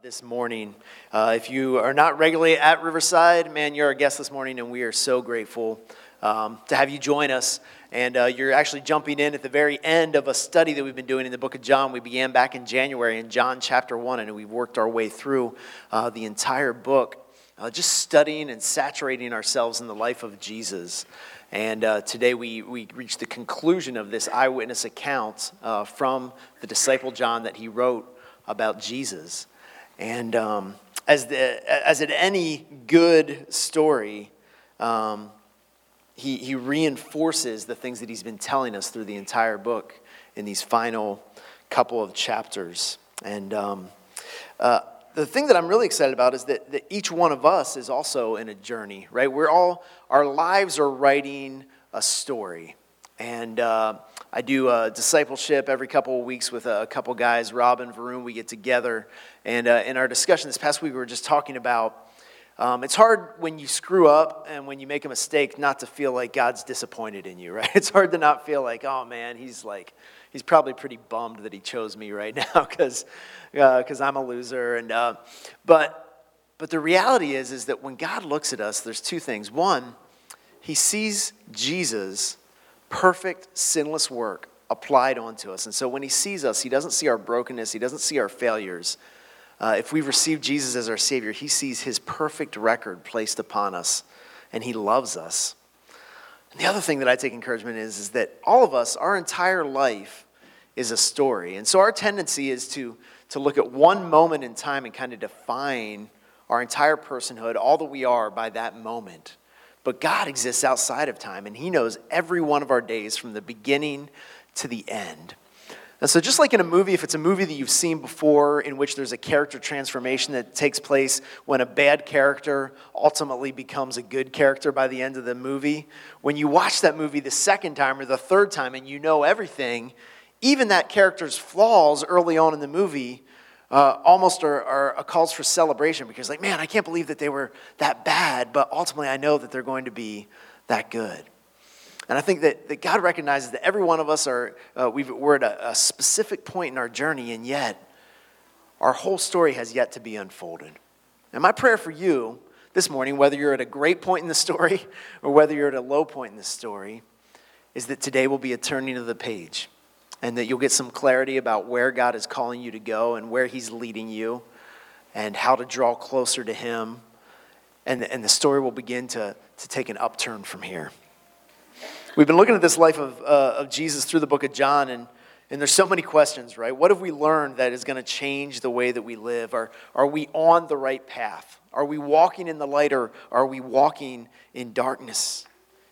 this morning. Uh, if you are not regularly at Riverside, man, you're our guest this morning, and we are so grateful um, to have you join us. And uh, you're actually jumping in at the very end of a study that we've been doing in the book of John. We began back in January in John chapter 1, and we've worked our way through uh, the entire book, uh, just studying and saturating ourselves in the life of Jesus. And uh, today we, we reach the conclusion of this eyewitness account uh, from the disciple John that he wrote about Jesus. And um, as, the, as in any good story, um, he, he reinforces the things that he's been telling us through the entire book in these final couple of chapters. And um, uh, the thing that I'm really excited about is that, that each one of us is also in a journey, right? We're all, our lives are writing a story. And uh, I do a discipleship every couple of weeks with a couple guys, Rob and Varun. We get together. And uh, in our discussion this past week, we were just talking about um, it's hard when you screw up and when you make a mistake not to feel like God's disappointed in you, right? It's hard to not feel like, oh man, he's like, he's probably pretty bummed that he chose me right now because because uh, I'm a loser. And uh, but but the reality is is that when God looks at us, there's two things. One, He sees Jesus perfect, sinless work applied onto us. And so when he sees us, he doesn't see our brokenness, he doesn't see our failures. Uh, if we've received Jesus as our Savior, he sees his perfect record placed upon us, and he loves us. And the other thing that I take encouragement is, is that all of us, our entire life is a story. And so our tendency is to, to look at one moment in time and kind of define our entire personhood, all that we are, by that moment. But God exists outside of time, and He knows every one of our days from the beginning to the end. And so, just like in a movie, if it's a movie that you've seen before in which there's a character transformation that takes place when a bad character ultimately becomes a good character by the end of the movie, when you watch that movie the second time or the third time and you know everything, even that character's flaws early on in the movie uh, almost are, are calls for celebration because, like, man, I can't believe that they were that bad, but ultimately I know that they're going to be that good. And I think that, that God recognizes that every one of us are, uh, we are at a, a specific point in our journey, and yet our whole story has yet to be unfolded. And my prayer for you this morning, whether you're at a great point in the story or whether you're at a low point in the story, is that today will be a turning of the page and that you'll get some clarity about where God is calling you to go and where He's leading you and how to draw closer to Him. And, and the story will begin to, to take an upturn from here. We've been looking at this life of, uh, of Jesus through the book of John, and, and there's so many questions, right? What have we learned that is going to change the way that we live? Are, are we on the right path? Are we walking in the light or are we walking in darkness?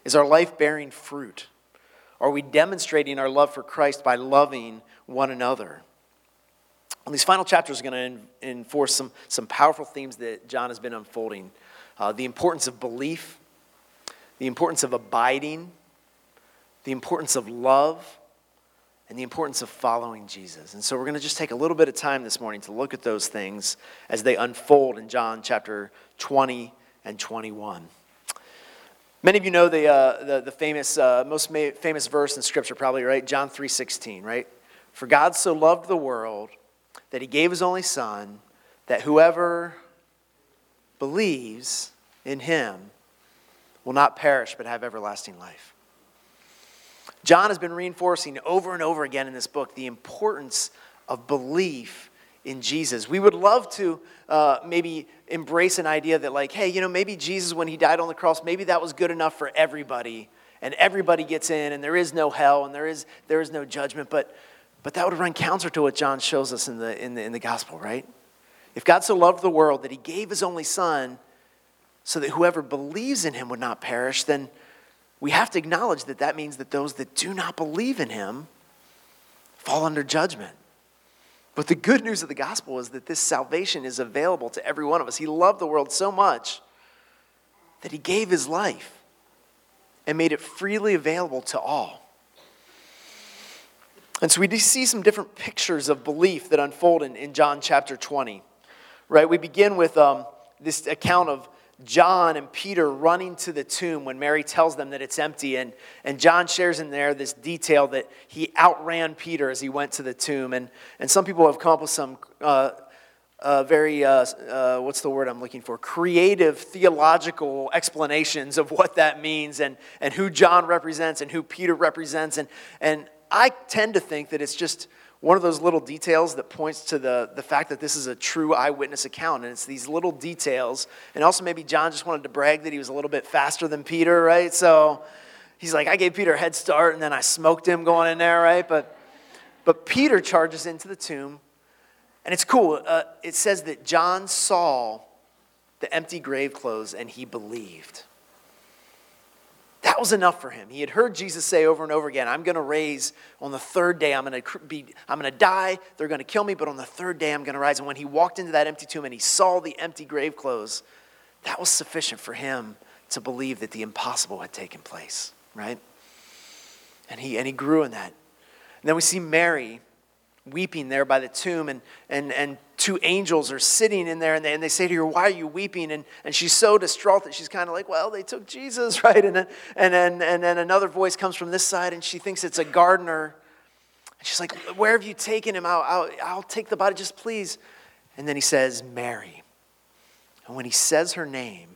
Is our life bearing fruit? Are we demonstrating our love for Christ by loving one another? And these final chapters are going to enforce some, some powerful themes that John has been unfolding uh, the importance of belief, the importance of abiding, the importance of love, and the importance of following Jesus. And so we're going to just take a little bit of time this morning to look at those things as they unfold in John chapter 20 and 21. Many of you know the, uh, the, the, famous, uh, most ma- famous verse in Scripture, probably, right? John 3.16, right? For God so loved the world that he gave his only Son, that whoever believes in him will not perish but have everlasting life. John has been reinforcing over and over again in this book the importance of belief in Jesus. We would love to uh, maybe embrace an idea that, like, hey, you know, maybe Jesus, when he died on the cross, maybe that was good enough for everybody, and everybody gets in, and there is no hell, and there is, there is no judgment. But, but that would run counter to what John shows us in the, in, the, in the gospel, right? If God so loved the world that he gave his only son so that whoever believes in him would not perish, then we have to acknowledge that that means that those that do not believe in him fall under judgment. But the good news of the gospel is that this salvation is available to every one of us. He loved the world so much that he gave his life and made it freely available to all. And so we see some different pictures of belief that unfold in, in John chapter 20. Right? We begin with um, this account of John and Peter running to the tomb when Mary tells them that it's empty. And, and John shares in there this detail that he outran Peter as he went to the tomb. And, and some people have come up with some uh, uh, very, uh, uh, what's the word I'm looking for? Creative theological explanations of what that means and, and who John represents and who Peter represents. And, and I tend to think that it's just one of those little details that points to the, the fact that this is a true eyewitness account. And it's these little details. And also, maybe John just wanted to brag that he was a little bit faster than Peter, right? So he's like, I gave Peter a head start and then I smoked him going in there, right? But, but Peter charges into the tomb. And it's cool. Uh, it says that John saw the empty grave clothes and he believed. That was enough for him. He had heard Jesus say over and over again, I'm going to raise on the third day. I'm going to be I'm going to die. They're going to kill me, but on the third day I'm going to rise. And when he walked into that empty tomb and he saw the empty grave clothes, that was sufficient for him to believe that the impossible had taken place, right? And he and he grew in that. And then we see Mary weeping there by the tomb, and, and, and two angels are sitting in there, and they, and they say to her, Why are you weeping? And, and she's so distraught that she's kind of like, Well, they took Jesus, right? And then, and, then, and then another voice comes from this side, and she thinks it's a gardener. And she's like, Where have you taken him? I'll, I'll, I'll take the body, just please. And then he says, Mary. And when he says her name,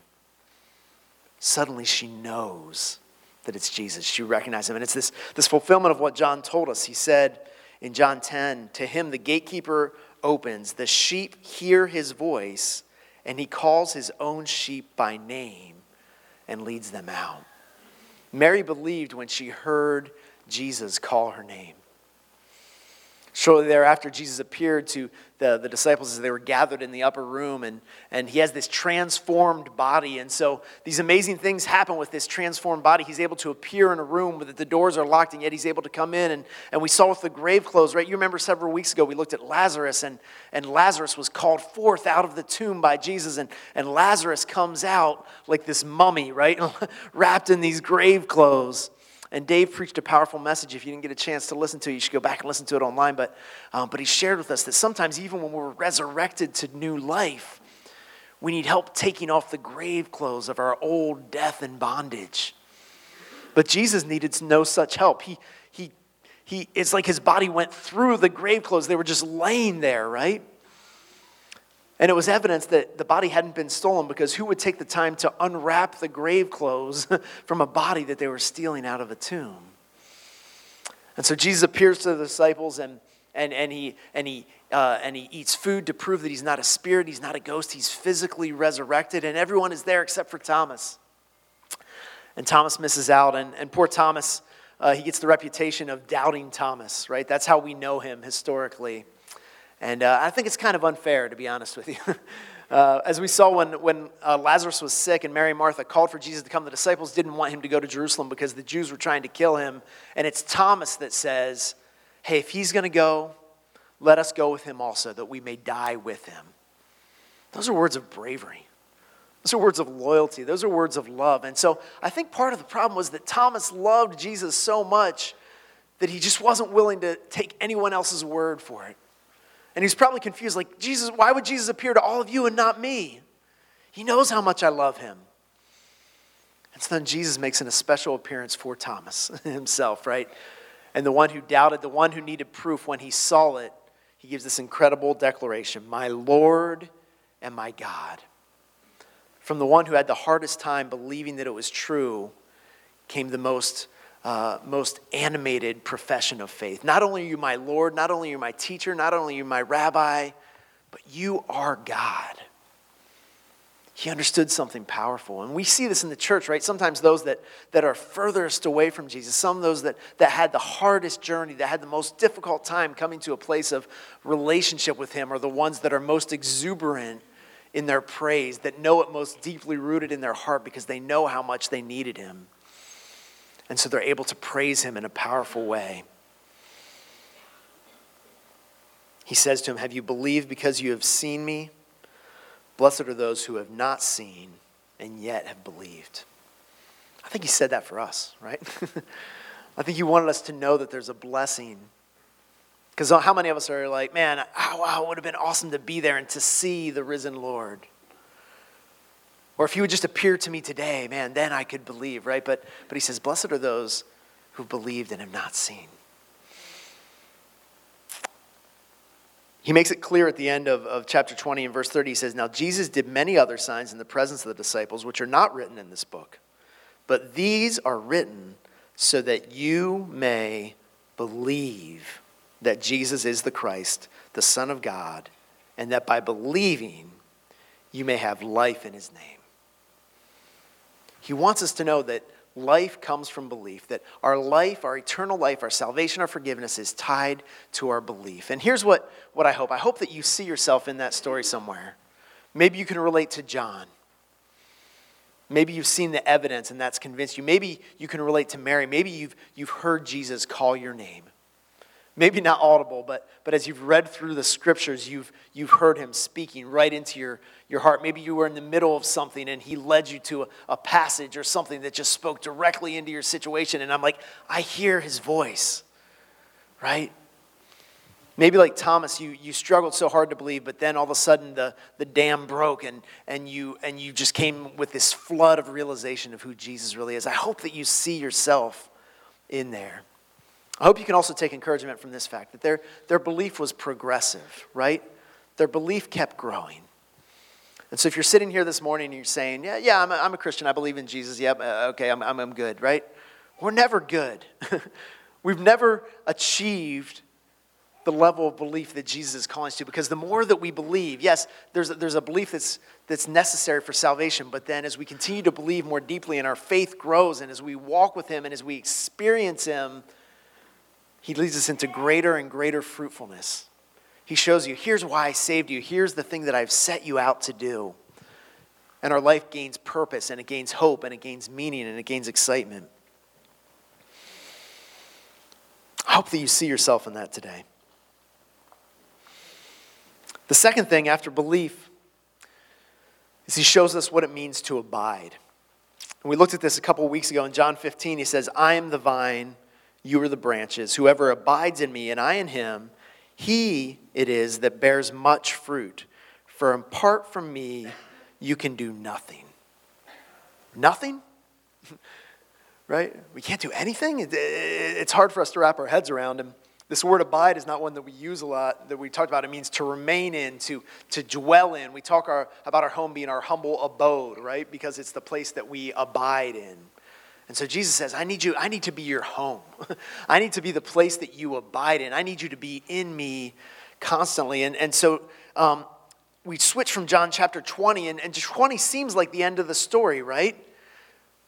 suddenly she knows that it's Jesus. She recognizes him. And it's this, this fulfillment of what John told us. He said, in John 10, to him the gatekeeper opens, the sheep hear his voice, and he calls his own sheep by name and leads them out. Mary believed when she heard Jesus call her name. Shortly thereafter, Jesus appeared to the, the disciples as they were gathered in the upper room, and, and he has this transformed body. And so these amazing things happen with this transformed body. He's able to appear in a room that the doors are locked, and yet he's able to come in. And, and we saw with the grave clothes, right? You remember several weeks ago we looked at Lazarus, and, and Lazarus was called forth out of the tomb by Jesus, and, and Lazarus comes out like this mummy, right? Wrapped in these grave clothes. And Dave preached a powerful message. If you didn't get a chance to listen to it, you should go back and listen to it online. But, um, but he shared with us that sometimes, even when we're resurrected to new life, we need help taking off the grave clothes of our old death and bondage. But Jesus needed no such help. He, he, he, it's like his body went through the grave clothes. They were just laying there, right? And it was evidence that the body hadn't been stolen because who would take the time to unwrap the grave clothes from a body that they were stealing out of a tomb? And so Jesus appears to the disciples and, and, and, he, and, he, uh, and he eats food to prove that he's not a spirit, he's not a ghost, he's physically resurrected, and everyone is there except for Thomas. And Thomas misses out, and, and poor Thomas, uh, he gets the reputation of doubting Thomas, right? That's how we know him historically. And uh, I think it's kind of unfair, to be honest with you. uh, as we saw when, when uh, Lazarus was sick and Mary and Martha called for Jesus to come, the disciples didn't want him to go to Jerusalem because the Jews were trying to kill him. And it's Thomas that says, Hey, if he's going to go, let us go with him also, that we may die with him. Those are words of bravery. Those are words of loyalty. Those are words of love. And so I think part of the problem was that Thomas loved Jesus so much that he just wasn't willing to take anyone else's word for it. And he's probably confused, like, Jesus, why would Jesus appear to all of you and not me? He knows how much I love him. And so then Jesus makes an, a special appearance for Thomas himself, right? And the one who doubted, the one who needed proof, when he saw it, he gives this incredible declaration My Lord and my God. From the one who had the hardest time believing that it was true came the most uh, most animated profession of faith. Not only are you my Lord, not only are you my teacher, not only are you my rabbi, but you are God. He understood something powerful. And we see this in the church, right? Sometimes those that, that are furthest away from Jesus, some of those that, that had the hardest journey, that had the most difficult time coming to a place of relationship with Him, are the ones that are most exuberant in their praise, that know it most deeply rooted in their heart because they know how much they needed Him. And so they're able to praise him in a powerful way. He says to him, Have you believed because you have seen me? Blessed are those who have not seen and yet have believed. I think he said that for us, right? I think he wanted us to know that there's a blessing. Because how many of us are like, man, oh, wow, it would have been awesome to be there and to see the risen Lord? Or if he would just appear to me today, man, then I could believe, right? But, but he says, Blessed are those who believed and have not seen. He makes it clear at the end of, of chapter 20 and verse 30. He says, Now Jesus did many other signs in the presence of the disciples, which are not written in this book, but these are written so that you may believe that Jesus is the Christ, the Son of God, and that by believing you may have life in his name. He wants us to know that life comes from belief, that our life, our eternal life, our salvation, our forgiveness is tied to our belief. And here's what, what I hope I hope that you see yourself in that story somewhere. Maybe you can relate to John. Maybe you've seen the evidence and that's convinced you. Maybe you can relate to Mary. Maybe you've, you've heard Jesus call your name. Maybe not audible, but, but as you've read through the scriptures, you've, you've heard him speaking right into your, your heart. Maybe you were in the middle of something and he led you to a, a passage or something that just spoke directly into your situation. And I'm like, I hear his voice, right? Maybe like Thomas, you, you struggled so hard to believe, but then all of a sudden the, the dam broke and, and, you, and you just came with this flood of realization of who Jesus really is. I hope that you see yourself in there. I hope you can also take encouragement from this fact that their, their belief was progressive, right? Their belief kept growing. And so if you're sitting here this morning and you're saying, yeah, yeah, I'm a, I'm a Christian, I believe in Jesus, yep, uh, okay, I'm, I'm, I'm good, right? We're never good. We've never achieved the level of belief that Jesus is calling us to. Because the more that we believe, yes, there's a, there's a belief that's, that's necessary for salvation, but then as we continue to believe more deeply and our faith grows, and as we walk with Him and as we experience Him, He leads us into greater and greater fruitfulness. He shows you, here's why I saved you, here's the thing that I've set you out to do. And our life gains purpose, and it gains hope, and it gains meaning, and it gains excitement. I hope that you see yourself in that today. The second thing after belief is he shows us what it means to abide. And we looked at this a couple of weeks ago in John 15. He says, I am the vine, you are the branches. Whoever abides in me and I in him, he it is that bears much fruit. For apart from me, you can do nothing. Nothing? right? We can't do anything? It's hard for us to wrap our heads around. And this word abide is not one that we use a lot, that we talked about. It means to remain in, to, to dwell in. We talk our, about our home being our humble abode, right? Because it's the place that we abide in. And so Jesus says, I need you, I need to be your home. I need to be the place that you abide in. I need you to be in me constantly. And, and so um, we switch from John chapter 20, and, and 20 seems like the end of the story, right?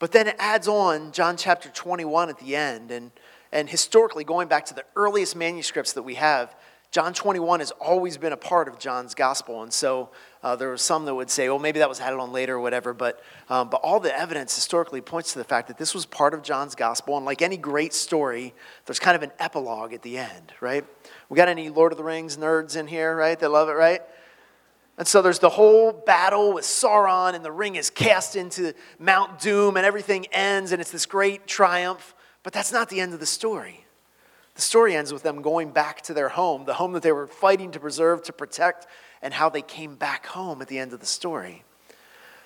But then it adds on John chapter 21 at the end. And and historically, going back to the earliest manuscripts that we have, John 21 has always been a part of John's gospel. And so uh, there were some that would say, well, maybe that was added on later or whatever. But, um, but all the evidence historically points to the fact that this was part of John's gospel. And like any great story, there's kind of an epilogue at the end, right? We got any Lord of the Rings nerds in here, right? They love it, right? And so there's the whole battle with Sauron, and the ring is cast into Mount Doom, and everything ends, and it's this great triumph. But that's not the end of the story. The story ends with them going back to their home, the home that they were fighting to preserve, to protect, and how they came back home at the end of the story.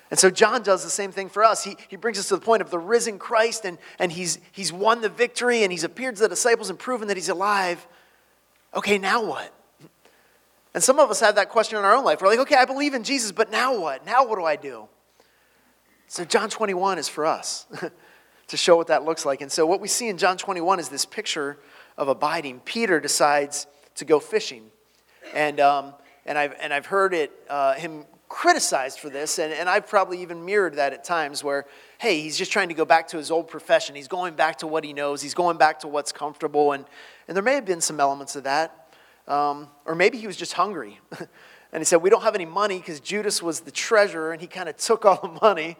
And so John does the same thing for us. He, he brings us to the point of the risen Christ, and, and he's, he's won the victory, and he's appeared to the disciples and proven that he's alive. Okay, now what? And some of us have that question in our own life. We're like, okay, I believe in Jesus, but now what? Now what do I do? So John 21 is for us. to show what that looks like. And so, what we see in John 21 is this picture of abiding. Peter decides to go fishing. And, um, and, I've, and I've heard it, uh, him criticized for this, and, and I've probably even mirrored that at times where, hey, he's just trying to go back to his old profession. He's going back to what he knows, he's going back to what's comfortable. And, and there may have been some elements of that. Um, or maybe he was just hungry. and he said, We don't have any money because Judas was the treasurer and he kind of took all the money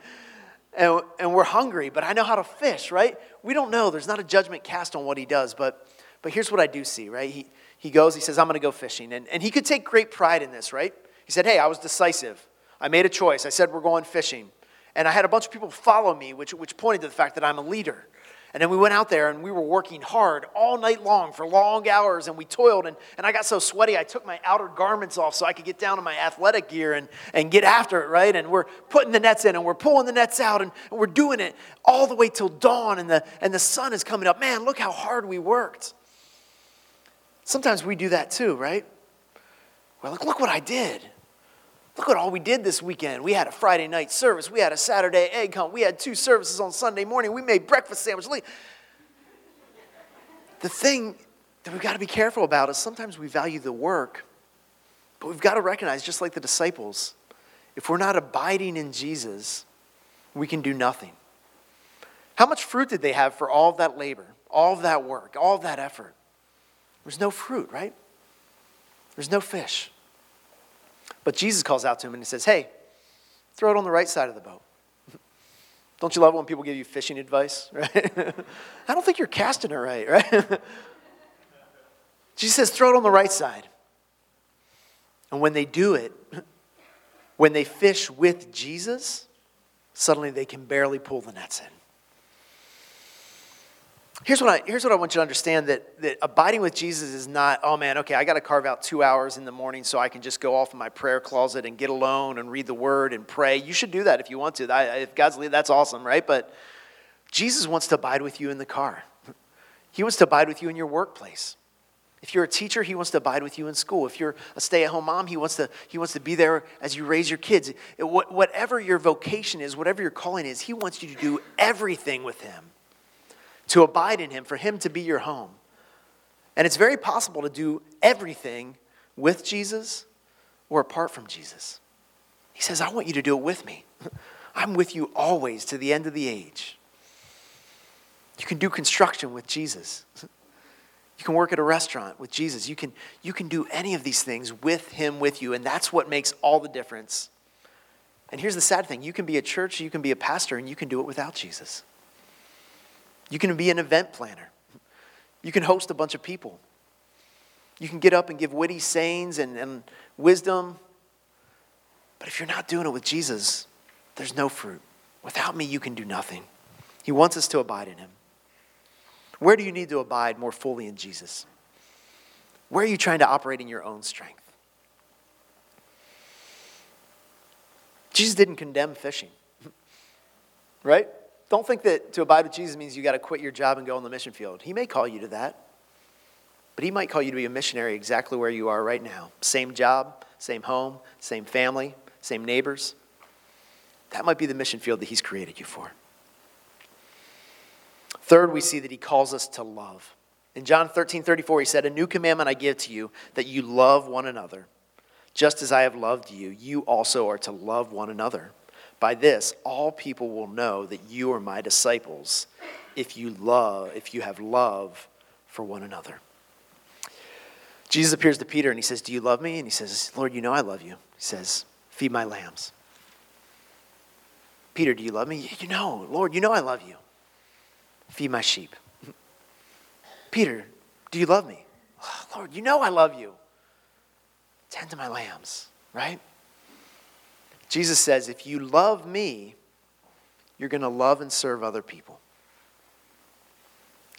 and, and we're hungry, but I know how to fish, right? We don't know. There's not a judgment cast on what he does, but, but here's what I do see, right? He, he goes, he says, I'm going to go fishing. And, and he could take great pride in this, right? He said, Hey, I was decisive. I made a choice. I said, We're going fishing. And I had a bunch of people follow me, which, which pointed to the fact that I'm a leader. And then we went out there and we were working hard all night long for long hours and we toiled. And, and I got so sweaty, I took my outer garments off so I could get down to my athletic gear and, and get after it, right? And we're putting the nets in and we're pulling the nets out and, and we're doing it all the way till dawn and the, and the sun is coming up. Man, look how hard we worked. Sometimes we do that too, right? We're like, look what I did. Look at all we did this weekend. We had a Friday night service. We had a Saturday egg hunt. We had two services on Sunday morning. We made breakfast sandwiches. The thing that we've got to be careful about is sometimes we value the work, but we've got to recognize, just like the disciples, if we're not abiding in Jesus, we can do nothing. How much fruit did they have for all of that labor, all of that work, all of that effort? There's no fruit, right? There's no fish. But Jesus calls out to him and he says, Hey, throw it on the right side of the boat. Don't you love when people give you fishing advice, right? I don't think you're casting it right, right? Jesus says, throw it on the right side. And when they do it, when they fish with Jesus, suddenly they can barely pull the nets in. Here's what I, here's what I want you to understand that, that abiding with Jesus is not, oh man, okay, I got to carve out two hours in the morning so I can just go off in my prayer closet and get alone and read the word and pray. You should do that if you want to. I, if God's lead, that's awesome, right? But Jesus wants to abide with you in the car, He wants to abide with you in your workplace. If you're a teacher, he wants to abide with you in school. If you're a stay at home mom, he wants, to, he wants to be there as you raise your kids. It, whatever your vocation is, whatever your calling is, he wants you to do everything with him to abide in Him, for Him to be your home. And it's very possible to do everything with Jesus or apart from Jesus. He says, I want you to do it with me. I'm with you always to the end of the age. You can do construction with Jesus. You can work at a restaurant with Jesus. You can, you can do any of these things with Him with you, and that's what makes all the difference. And here's the sad thing you can be a church, you can be a pastor, and you can do it without Jesus. You can be an event planner. You can host a bunch of people. You can get up and give witty sayings and, and wisdom. But if you're not doing it with Jesus, there's no fruit. Without me, you can do nothing. He wants us to abide in Him. Where do you need to abide more fully in Jesus? Where are you trying to operate in your own strength? Jesus didn't condemn fishing, right? Don't think that to abide with Jesus means you got to quit your job and go on the mission field. He may call you to that, but He might call you to be a missionary exactly where you are right now. Same job, same home, same family, same neighbors. That might be the mission field that He's created you for. Third, we see that He calls us to love. In John 13 34, He said, A new commandment I give to you, that you love one another. Just as I have loved you, you also are to love one another. By this, all people will know that you are my disciples if you love, if you have love for one another. Jesus appears to Peter and he says, Do you love me? And he says, Lord, you know I love you. He says, Feed my lambs. Peter, do you love me? You know, Lord, you know I love you. Feed my sheep. Peter, do you love me? Lord, you know I love you. Tend to my lambs, right? Jesus says, if you love me, you're going to love and serve other people.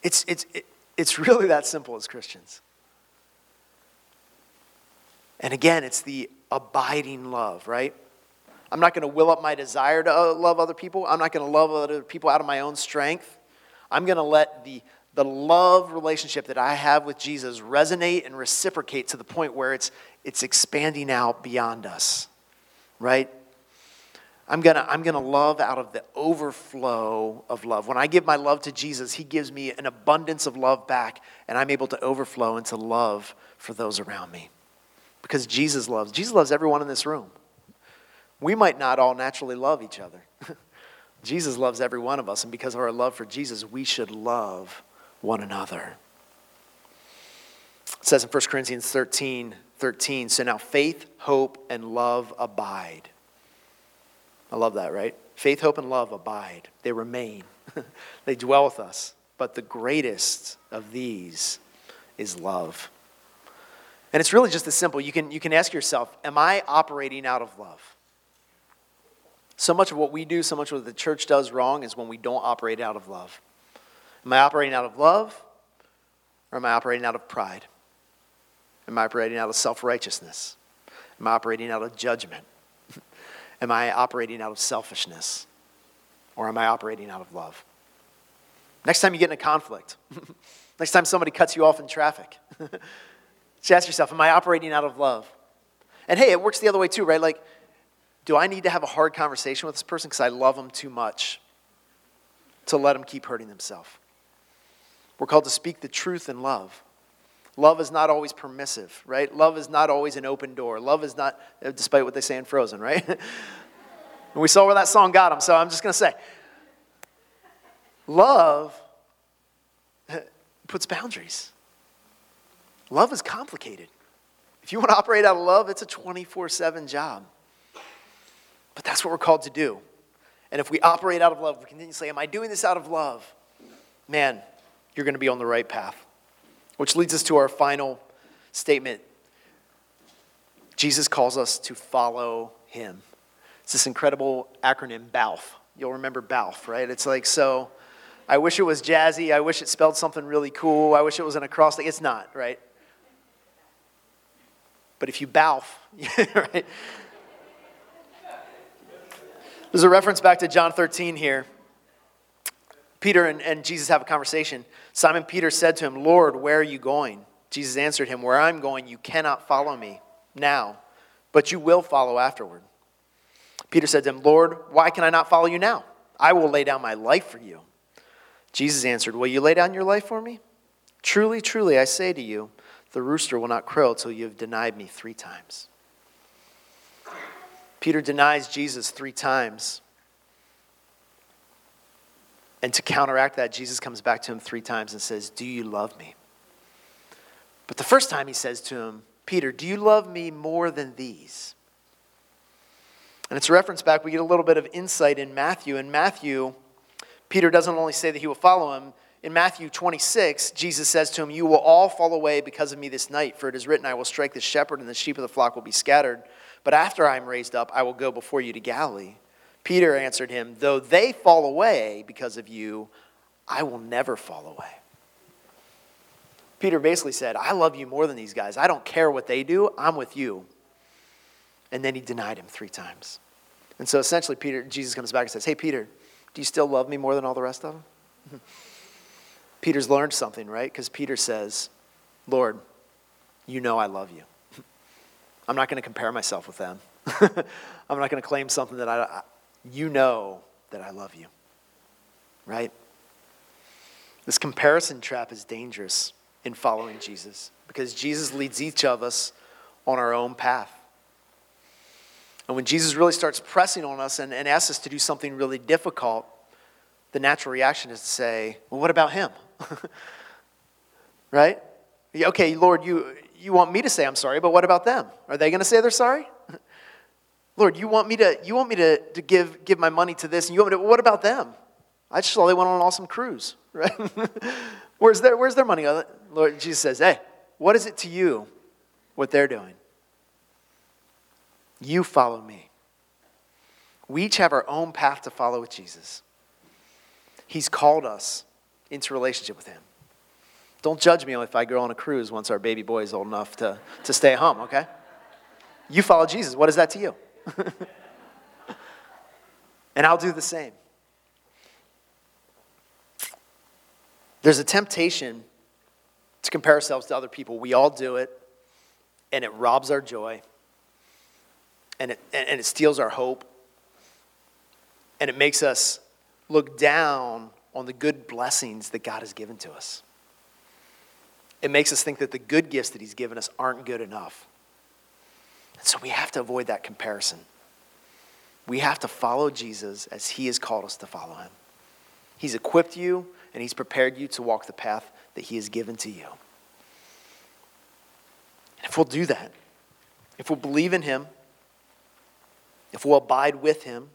It's, it's, it, it's really that simple as Christians. And again, it's the abiding love, right? I'm not going to will up my desire to love other people. I'm not going to love other people out of my own strength. I'm going to let the, the love relationship that I have with Jesus resonate and reciprocate to the point where it's, it's expanding out beyond us, right? I'm going to I'm going to love out of the overflow of love. When I give my love to Jesus, he gives me an abundance of love back, and I'm able to overflow into love for those around me. Because Jesus loves. Jesus loves everyone in this room. We might not all naturally love each other. Jesus loves every one of us, and because of our love for Jesus, we should love one another. It says in 1 Corinthians 13, 13, so now faith, hope, and love abide I love that, right? Faith, hope, and love abide, they remain, they dwell with us. But the greatest of these is love. And it's really just as simple. You can, you can ask yourself, Am I operating out of love? So much of what we do, so much of what the church does wrong is when we don't operate out of love. Am I operating out of love or am I operating out of pride? Am I operating out of self righteousness? Am I operating out of judgment? Am I operating out of selfishness? Or am I operating out of love? Next time you get in a conflict, next time somebody cuts you off in traffic, just ask yourself Am I operating out of love? And hey, it works the other way too, right? Like, do I need to have a hard conversation with this person because I love them too much to let them keep hurting themselves? We're called to speak the truth in love. Love is not always permissive, right? Love is not always an open door. Love is not, eh, despite what they say in Frozen, right? we saw where that song got them, so I'm just going to say love puts boundaries. Love is complicated. If you want to operate out of love, it's a 24 7 job. But that's what we're called to do. And if we operate out of love, we continue to say, Am I doing this out of love? Man, you're going to be on the right path. Which leads us to our final statement Jesus calls us to follow him. It's this incredible acronym, BALF. You'll remember BALF, right? It's like, so I wish it was jazzy. I wish it spelled something really cool. I wish it was an acrostic. It's not, right? But if you BALF, right? There's a reference back to John 13 here. Peter and, and Jesus have a conversation. Simon Peter said to him, Lord, where are you going? Jesus answered him, Where I'm going, you cannot follow me now, but you will follow afterward. Peter said to him, Lord, why can I not follow you now? I will lay down my life for you. Jesus answered, Will you lay down your life for me? Truly, truly, I say to you, the rooster will not crow till you have denied me three times. Peter denies Jesus three times. And to counteract that, Jesus comes back to him three times and says, Do you love me? But the first time he says to him, Peter, do you love me more than these? And it's a reference back, we get a little bit of insight in Matthew. In Matthew, Peter doesn't only say that he will follow him. In Matthew 26, Jesus says to him, You will all fall away because of me this night, for it is written, I will strike the shepherd, and the sheep of the flock will be scattered. But after I am raised up, I will go before you to Galilee. Peter answered him, Though they fall away because of you, I will never fall away. Peter basically said, I love you more than these guys. I don't care what they do, I'm with you. And then he denied him three times. And so essentially, Peter, Jesus comes back and says, Hey, Peter, do you still love me more than all the rest of them? Peter's learned something, right? Because Peter says, Lord, you know I love you. I'm not going to compare myself with them. I'm not going to claim something that I, you know that I love you. Right? This comparison trap is dangerous in following Jesus because Jesus leads each of us on our own path. And when Jesus really starts pressing on us and, and asks us to do something really difficult, the natural reaction is to say, Well, what about him? right? Okay, Lord, you, you want me to say I'm sorry, but what about them? Are they going to say they're sorry? Lord, you want me to, you want me to, to give, give my money to this, and you want me to, what about them? I just saw they went on an awesome cruise, right? where's, their, where's their money? Uh, Lord, Jesus says, hey, what is it to you what they're doing? You follow me. We each have our own path to follow with Jesus. He's called us into relationship with Him. Don't judge me if I go on a cruise once our baby boy is old enough to, to stay home, okay? You follow Jesus. What is that to you? and I'll do the same. There's a temptation to compare ourselves to other people. We all do it, and it robs our joy, and it, and it steals our hope, and it makes us look down on the good blessings that God has given to us. It makes us think that the good gifts that He's given us aren't good enough. And so we have to avoid that comparison. We have to follow Jesus as he has called us to follow him. He's equipped you and he's prepared you to walk the path that he has given to you. And if we'll do that, if we'll believe in him, if we'll abide with him,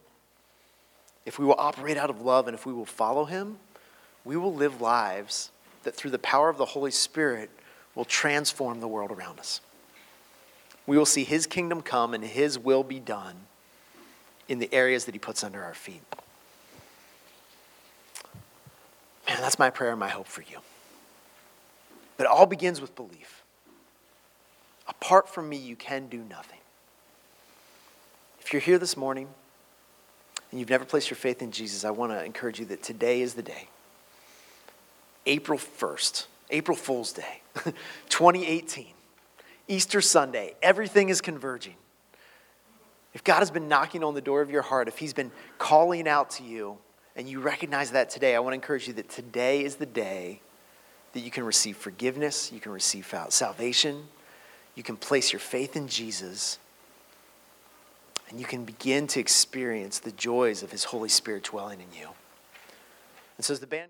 if we will operate out of love, and if we will follow him, we will live lives that through the power of the Holy Spirit will transform the world around us we will see his kingdom come and his will be done in the areas that he puts under our feet. Man, that's my prayer and my hope for you. But it all begins with belief. Apart from me, you can do nothing. If you're here this morning and you've never placed your faith in Jesus, I want to encourage you that today is the day. April 1st, April Fool's Day, 2018. Easter Sunday, everything is converging. If God has been knocking on the door of your heart, if He's been calling out to you, and you recognize that today, I want to encourage you that today is the day that you can receive forgiveness, you can receive salvation, you can place your faith in Jesus, and you can begin to experience the joys of His Holy Spirit dwelling in you. And so, as the band